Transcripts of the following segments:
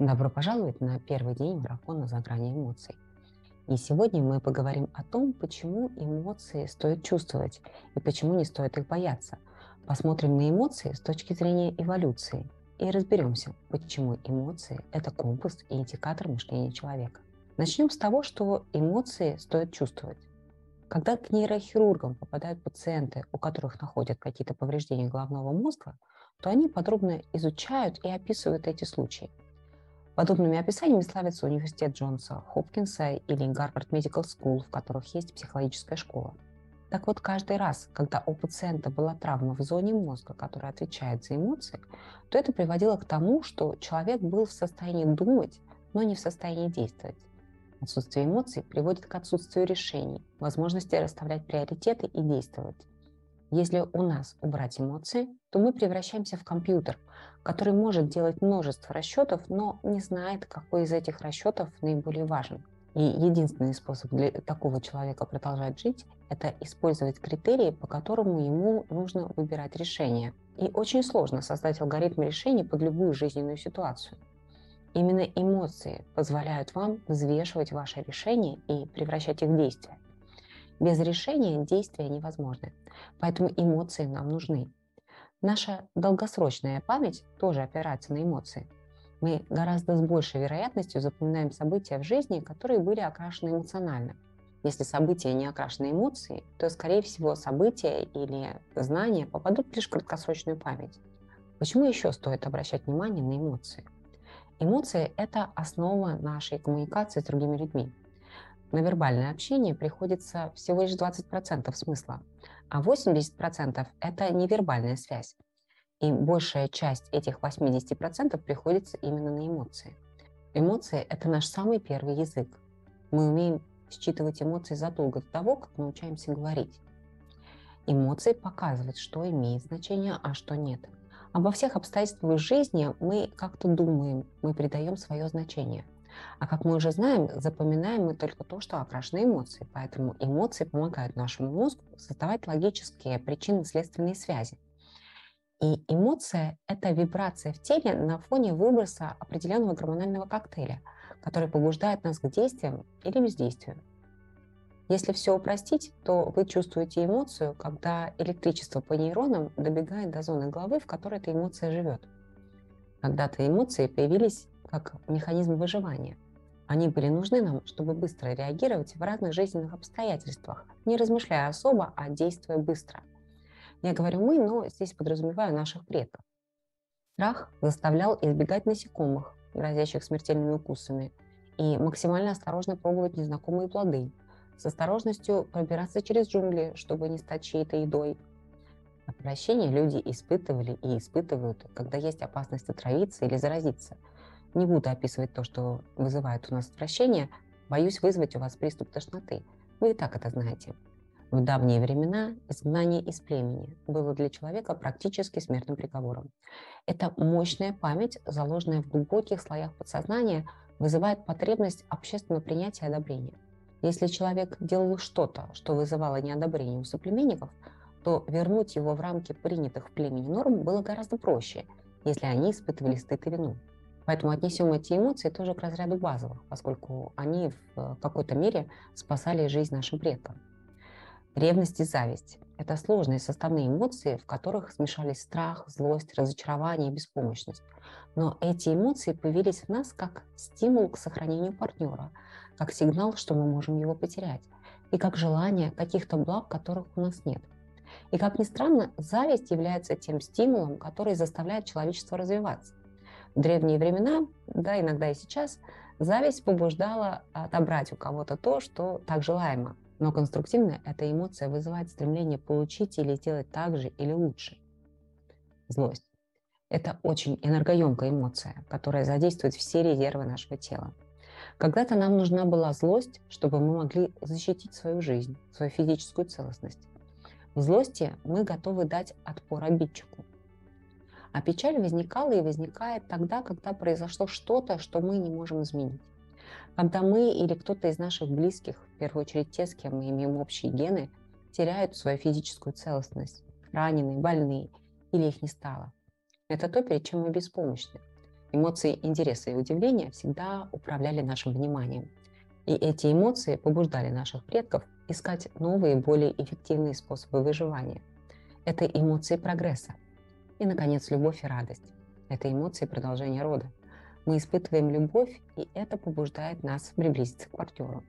Добро пожаловать на первый день марафона «За грани эмоций». И сегодня мы поговорим о том, почему эмоции стоит чувствовать и почему не стоит их бояться. Посмотрим на эмоции с точки зрения эволюции и разберемся, почему эмоции – это компас и индикатор мышления человека. Начнем с того, что эмоции стоит чувствовать. Когда к нейрохирургам попадают пациенты, у которых находят какие-то повреждения головного мозга, то они подробно изучают и описывают эти случаи. Подобными описаниями славится университет Джонса Хопкинса или Гарвард Medical School, в которых есть психологическая школа. Так вот, каждый раз, когда у пациента была травма в зоне мозга, которая отвечает за эмоции, то это приводило к тому, что человек был в состоянии думать, но не в состоянии действовать. Отсутствие эмоций приводит к отсутствию решений, возможности расставлять приоритеты и действовать. Если у нас убрать эмоции, то мы превращаемся в компьютер, который может делать множество расчетов, но не знает, какой из этих расчетов наиболее важен. И единственный способ для такого человека продолжать жить – это использовать критерии, по которому ему нужно выбирать решение. И очень сложно создать алгоритм решений под любую жизненную ситуацию. Именно эмоции позволяют вам взвешивать ваши решения и превращать их в действия. Без решения действия невозможны, поэтому эмоции нам нужны. Наша долгосрочная память тоже опирается на эмоции. Мы гораздо с большей вероятностью запоминаем события в жизни, которые были окрашены эмоционально. Если события не окрашены эмоцией, то, скорее всего, события или знания попадут лишь в краткосрочную память. Почему еще стоит обращать внимание на эмоции? Эмоции – это основа нашей коммуникации с другими людьми. На вербальное общение приходится всего лишь 20% смысла, а 80% – это невербальная связь. И большая часть этих 80% приходится именно на эмоции. Эмоции – это наш самый первый язык. Мы умеем считывать эмоции задолго до того, как научаемся говорить. Эмоции показывают, что имеет значение, а что нет – Обо всех обстоятельствах жизни мы как-то думаем, мы придаем свое значение. А как мы уже знаем, запоминаем мы только то, что окрашено эмоции. Поэтому эмоции помогают нашему мозгу создавать логические причинно-следственные связи. И эмоция – это вибрация в теле на фоне выброса определенного гормонального коктейля, который побуждает нас к действиям или бездействию. Если все упростить, то вы чувствуете эмоцию, когда электричество по нейронам добегает до зоны головы, в которой эта эмоция живет. Когда-то эмоции появились как механизм выживания. Они были нужны нам, чтобы быстро реагировать в разных жизненных обстоятельствах, не размышляя особо, а действуя быстро. Я говорю «мы», но здесь подразумеваю наших предков. Страх заставлял избегать насекомых, грозящих смертельными укусами, и максимально осторожно пробовать незнакомые плоды, с осторожностью пробираться через джунгли, чтобы не стать чьей-то едой. Отвращение люди испытывали и испытывают, когда есть опасность отравиться или заразиться. Не буду описывать то, что вызывает у нас отвращение, боюсь вызвать у вас приступ тошноты. Вы и так это знаете. В давние времена изгнание из племени было для человека практически смертным приговором. Эта мощная память, заложенная в глубоких слоях подсознания, вызывает потребность общественного принятия и одобрения – если человек делал что-то, что вызывало неодобрение у соплеменников, то вернуть его в рамки принятых в племени норм было гораздо проще, если они испытывали стыд и вину. Поэтому отнесем эти эмоции тоже к разряду базовых, поскольку они в какой-то мере спасали жизнь нашим предкам. Ревность и зависть – это сложные составные эмоции, в которых смешались страх, злость, разочарование и беспомощность. Но эти эмоции появились в нас как стимул к сохранению партнера – как сигнал, что мы можем его потерять, и как желание каких-то благ, которых у нас нет. И как ни странно, зависть является тем стимулом, который заставляет человечество развиваться. Древние времена, да, иногда и сейчас, зависть побуждала отобрать у кого-то то, что так желаемо. Но конструктивно эта эмоция вызывает стремление получить или сделать так же или лучше. Злость. Это очень энергоемкая эмоция, которая задействует все резервы нашего тела. Когда-то нам нужна была злость, чтобы мы могли защитить свою жизнь, свою физическую целостность. В злости мы готовы дать отпор обидчику. А печаль возникала и возникает тогда, когда произошло что-то, что мы не можем изменить. Когда мы или кто-то из наших близких, в первую очередь те, с кем мы имеем общие гены, теряют свою физическую целостность, раненые, больные, или их не стало. Это то, перед чем мы беспомощны. Эмоции интереса и удивления всегда управляли нашим вниманием. И эти эмоции побуждали наших предков искать новые, более эффективные способы выживания. Это эмоции прогресса. И, наконец, любовь и радость. Это эмоции продолжения рода. Мы испытываем любовь, и это побуждает нас приблизиться к партнеру.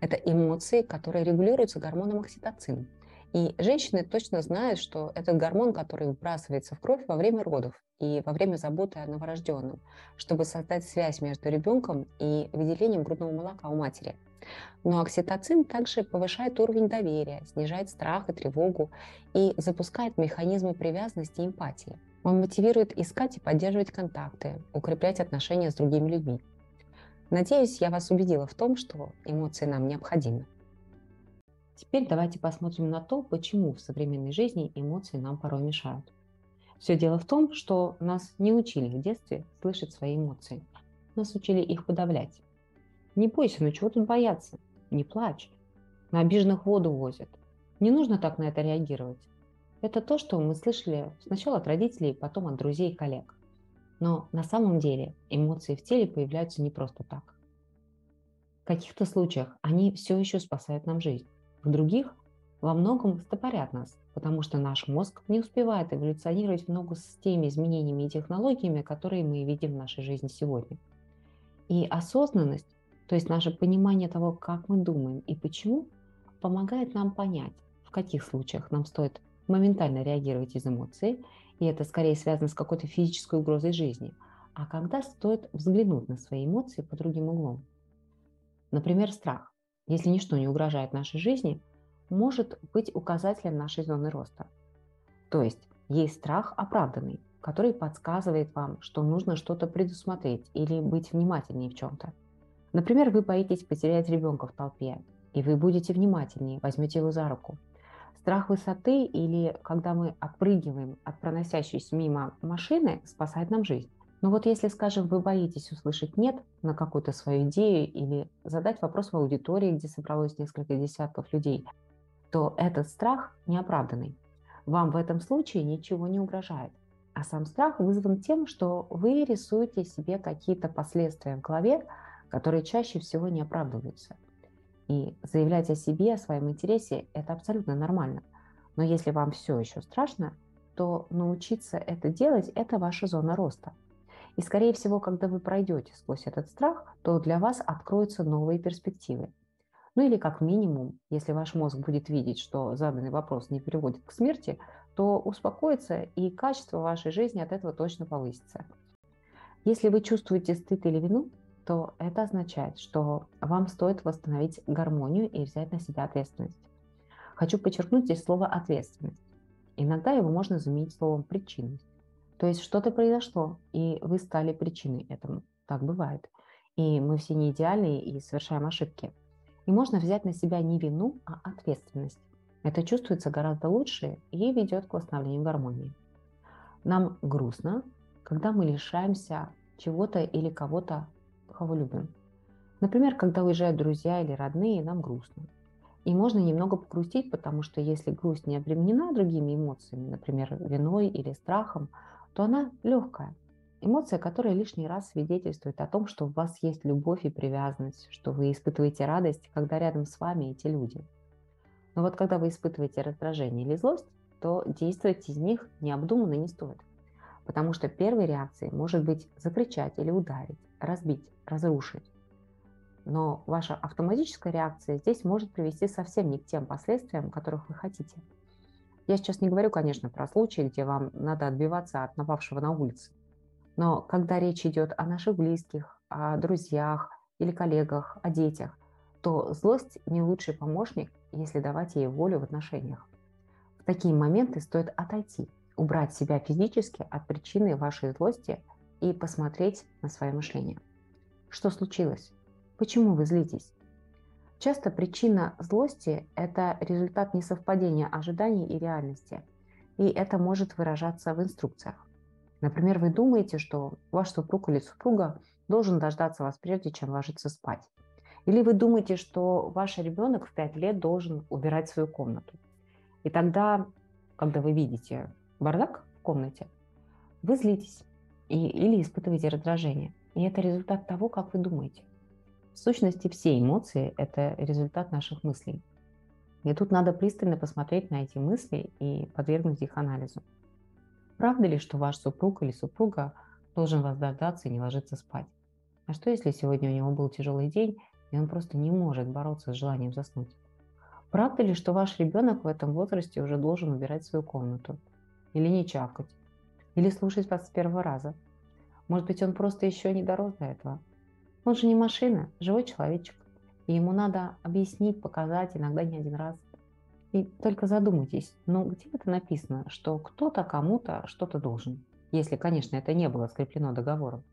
Это эмоции, которые регулируются гормоном окситоцин. И женщины точно знают, что этот гормон, который выбрасывается в кровь во время родов и во время заботы о новорожденном, чтобы создать связь между ребенком и выделением грудного молока у матери. Но окситоцин также повышает уровень доверия, снижает страх и тревогу и запускает механизмы привязанности и эмпатии. Он мотивирует искать и поддерживать контакты, укреплять отношения с другими людьми. Надеюсь, я вас убедила в том, что эмоции нам необходимы. Теперь давайте посмотрим на то, почему в современной жизни эмоции нам порой мешают. Все дело в том, что нас не учили в детстве слышать свои эмоции. Нас учили их подавлять. Не бойся, ну чего тут бояться? Не плачь. На обиженных воду возят. Не нужно так на это реагировать. Это то, что мы слышали сначала от родителей, потом от друзей и коллег. Но на самом деле эмоции в теле появляются не просто так. В каких-то случаях они все еще спасают нам жизнь. В других во многом стопорят нас, потому что наш мозг не успевает эволюционировать в ногу с теми изменениями и технологиями, которые мы видим в нашей жизни сегодня. И осознанность, то есть наше понимание того, как мы думаем и почему, помогает нам понять, в каких случаях нам стоит моментально реагировать из эмоций, и это скорее связано с какой-то физической угрозой жизни, а когда стоит взглянуть на свои эмоции по другим углом. Например, страх, если ничто не угрожает нашей жизни, может быть указателем нашей зоны роста. То есть есть страх оправданный, который подсказывает вам, что нужно что-то предусмотреть или быть внимательнее в чем-то. Например, вы боитесь потерять ребенка в толпе, и вы будете внимательнее, возьмете его за руку. Страх высоты или когда мы отпрыгиваем от проносящейся мимо машины спасает нам жизнь. Но вот если, скажем, вы боитесь услышать «нет» на какую-то свою идею или задать вопрос в аудитории, где собралось несколько десятков людей, то этот страх неоправданный. Вам в этом случае ничего не угрожает. А сам страх вызван тем, что вы рисуете себе какие-то последствия в голове, которые чаще всего не оправдываются. И заявлять о себе, о своем интересе – это абсолютно нормально. Но если вам все еще страшно, то научиться это делать – это ваша зона роста – и, скорее всего, когда вы пройдете сквозь этот страх, то для вас откроются новые перспективы. Ну или как минимум, если ваш мозг будет видеть, что заданный вопрос не приводит к смерти, то успокоится и качество вашей жизни от этого точно повысится. Если вы чувствуете стыд или вину, то это означает, что вам стоит восстановить гармонию и взять на себя ответственность. Хочу подчеркнуть здесь слово «ответственность». Иногда его можно заменить словом «причинность». То есть что-то произошло, и вы стали причиной этому. Так бывает. И мы все не идеальны и совершаем ошибки. И можно взять на себя не вину, а ответственность. Это чувствуется гораздо лучше и ведет к восстановлению гармонии. Нам грустно, когда мы лишаемся чего-то или кого-то, кого любим. Например, когда уезжают друзья или родные, нам грустно. И можно немного погрустить, потому что если грусть не обременена другими эмоциями, например, виной или страхом, то она легкая. Эмоция, которая лишний раз свидетельствует о том, что у вас есть любовь и привязанность, что вы испытываете радость, когда рядом с вами эти люди. Но вот когда вы испытываете раздражение или злость, то действовать из них необдуманно не стоит. Потому что первой реакцией может быть закричать или ударить, разбить, разрушить. Но ваша автоматическая реакция здесь может привести совсем не к тем последствиям, которых вы хотите – я сейчас не говорю, конечно, про случаи, где вам надо отбиваться от напавшего на улице. Но когда речь идет о наших близких, о друзьях или коллегах, о детях, то злость не лучший помощник, если давать ей волю в отношениях. В такие моменты стоит отойти, убрать себя физически от причины вашей злости и посмотреть на свое мышление. Что случилось? Почему вы злитесь? Часто причина злости – это результат несовпадения ожиданий и реальности, и это может выражаться в инструкциях. Например, вы думаете, что ваш супруг или супруга должен дождаться вас прежде, чем ложиться спать. Или вы думаете, что ваш ребенок в 5 лет должен убирать свою комнату. И тогда, когда вы видите бардак в комнате, вы злитесь. И, или испытываете раздражение. И это результат того, как вы думаете. В сущности, все эмоции – это результат наших мыслей. И тут надо пристально посмотреть на эти мысли и подвергнуть их анализу. Правда ли, что ваш супруг или супруга должен вас дождаться и не ложиться спать? А что, если сегодня у него был тяжелый день, и он просто не может бороться с желанием заснуть? Правда ли, что ваш ребенок в этом возрасте уже должен убирать свою комнату? Или не чавкать? Или слушать вас с первого раза? Может быть, он просто еще не дорос до этого? Он же не машина, живой человечек. И ему надо объяснить, показать, иногда не один раз. И только задумайтесь, ну где это написано, что кто-то кому-то что-то должен? Если, конечно, это не было скреплено договором.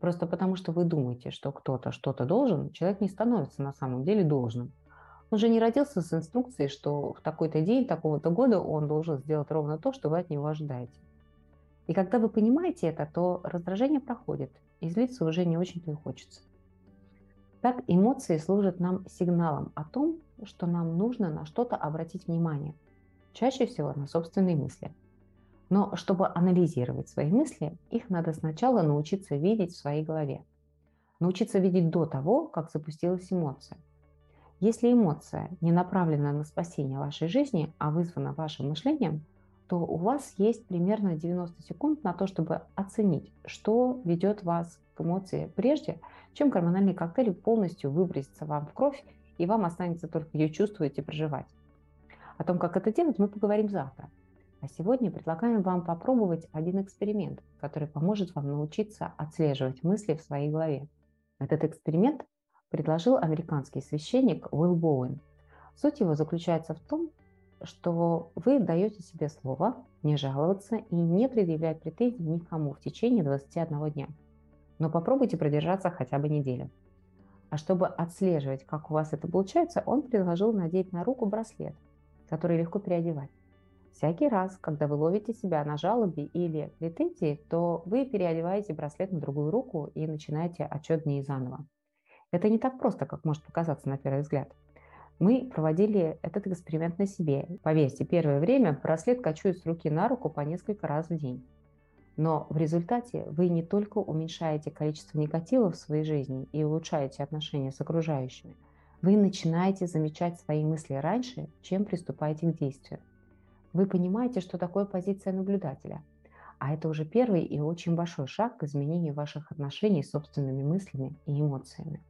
Просто потому, что вы думаете, что кто-то что-то должен, человек не становится на самом деле должным. Он же не родился с инструкцией, что в такой-то день, такого-то года он должен сделать ровно то, что вы от него ожидаете. И когда вы понимаете это, то раздражение проходит, и злиться уже не очень-то и хочется. Так эмоции служат нам сигналом о том, что нам нужно на что-то обратить внимание. Чаще всего на собственные мысли. Но чтобы анализировать свои мысли, их надо сначала научиться видеть в своей голове. Научиться видеть до того, как запустилась эмоция. Если эмоция не направлена на спасение вашей жизни, а вызвана вашим мышлением, то у вас есть примерно 90 секунд на то, чтобы оценить, что ведет вас к эмоции прежде, чем гормональный коктейль полностью выбросится вам в кровь, и вам останется только ее чувствовать и проживать. О том, как это делать, мы поговорим завтра. А сегодня предлагаем вам попробовать один эксперимент, который поможет вам научиться отслеживать мысли в своей голове. Этот эксперимент предложил американский священник Уилл Боуэн. Суть его заключается в том, что вы даете себе слово не жаловаться и не предъявлять претензий никому в течение 21 дня. Но попробуйте продержаться хотя бы неделю. А чтобы отслеживать, как у вас это получается, он предложил надеть на руку браслет, который легко переодевать. Всякий раз, когда вы ловите себя на жалобе или претензии, то вы переодеваете браслет на другую руку и начинаете отчет дней заново. Это не так просто, как может показаться на первый взгляд. Мы проводили этот эксперимент на себе. Поверьте, первое время браслет качует с руки на руку по несколько раз в день. Но в результате вы не только уменьшаете количество негатива в своей жизни и улучшаете отношения с окружающими, вы начинаете замечать свои мысли раньше, чем приступаете к действию. Вы понимаете, что такое позиция наблюдателя. А это уже первый и очень большой шаг к изменению ваших отношений с собственными мыслями и эмоциями.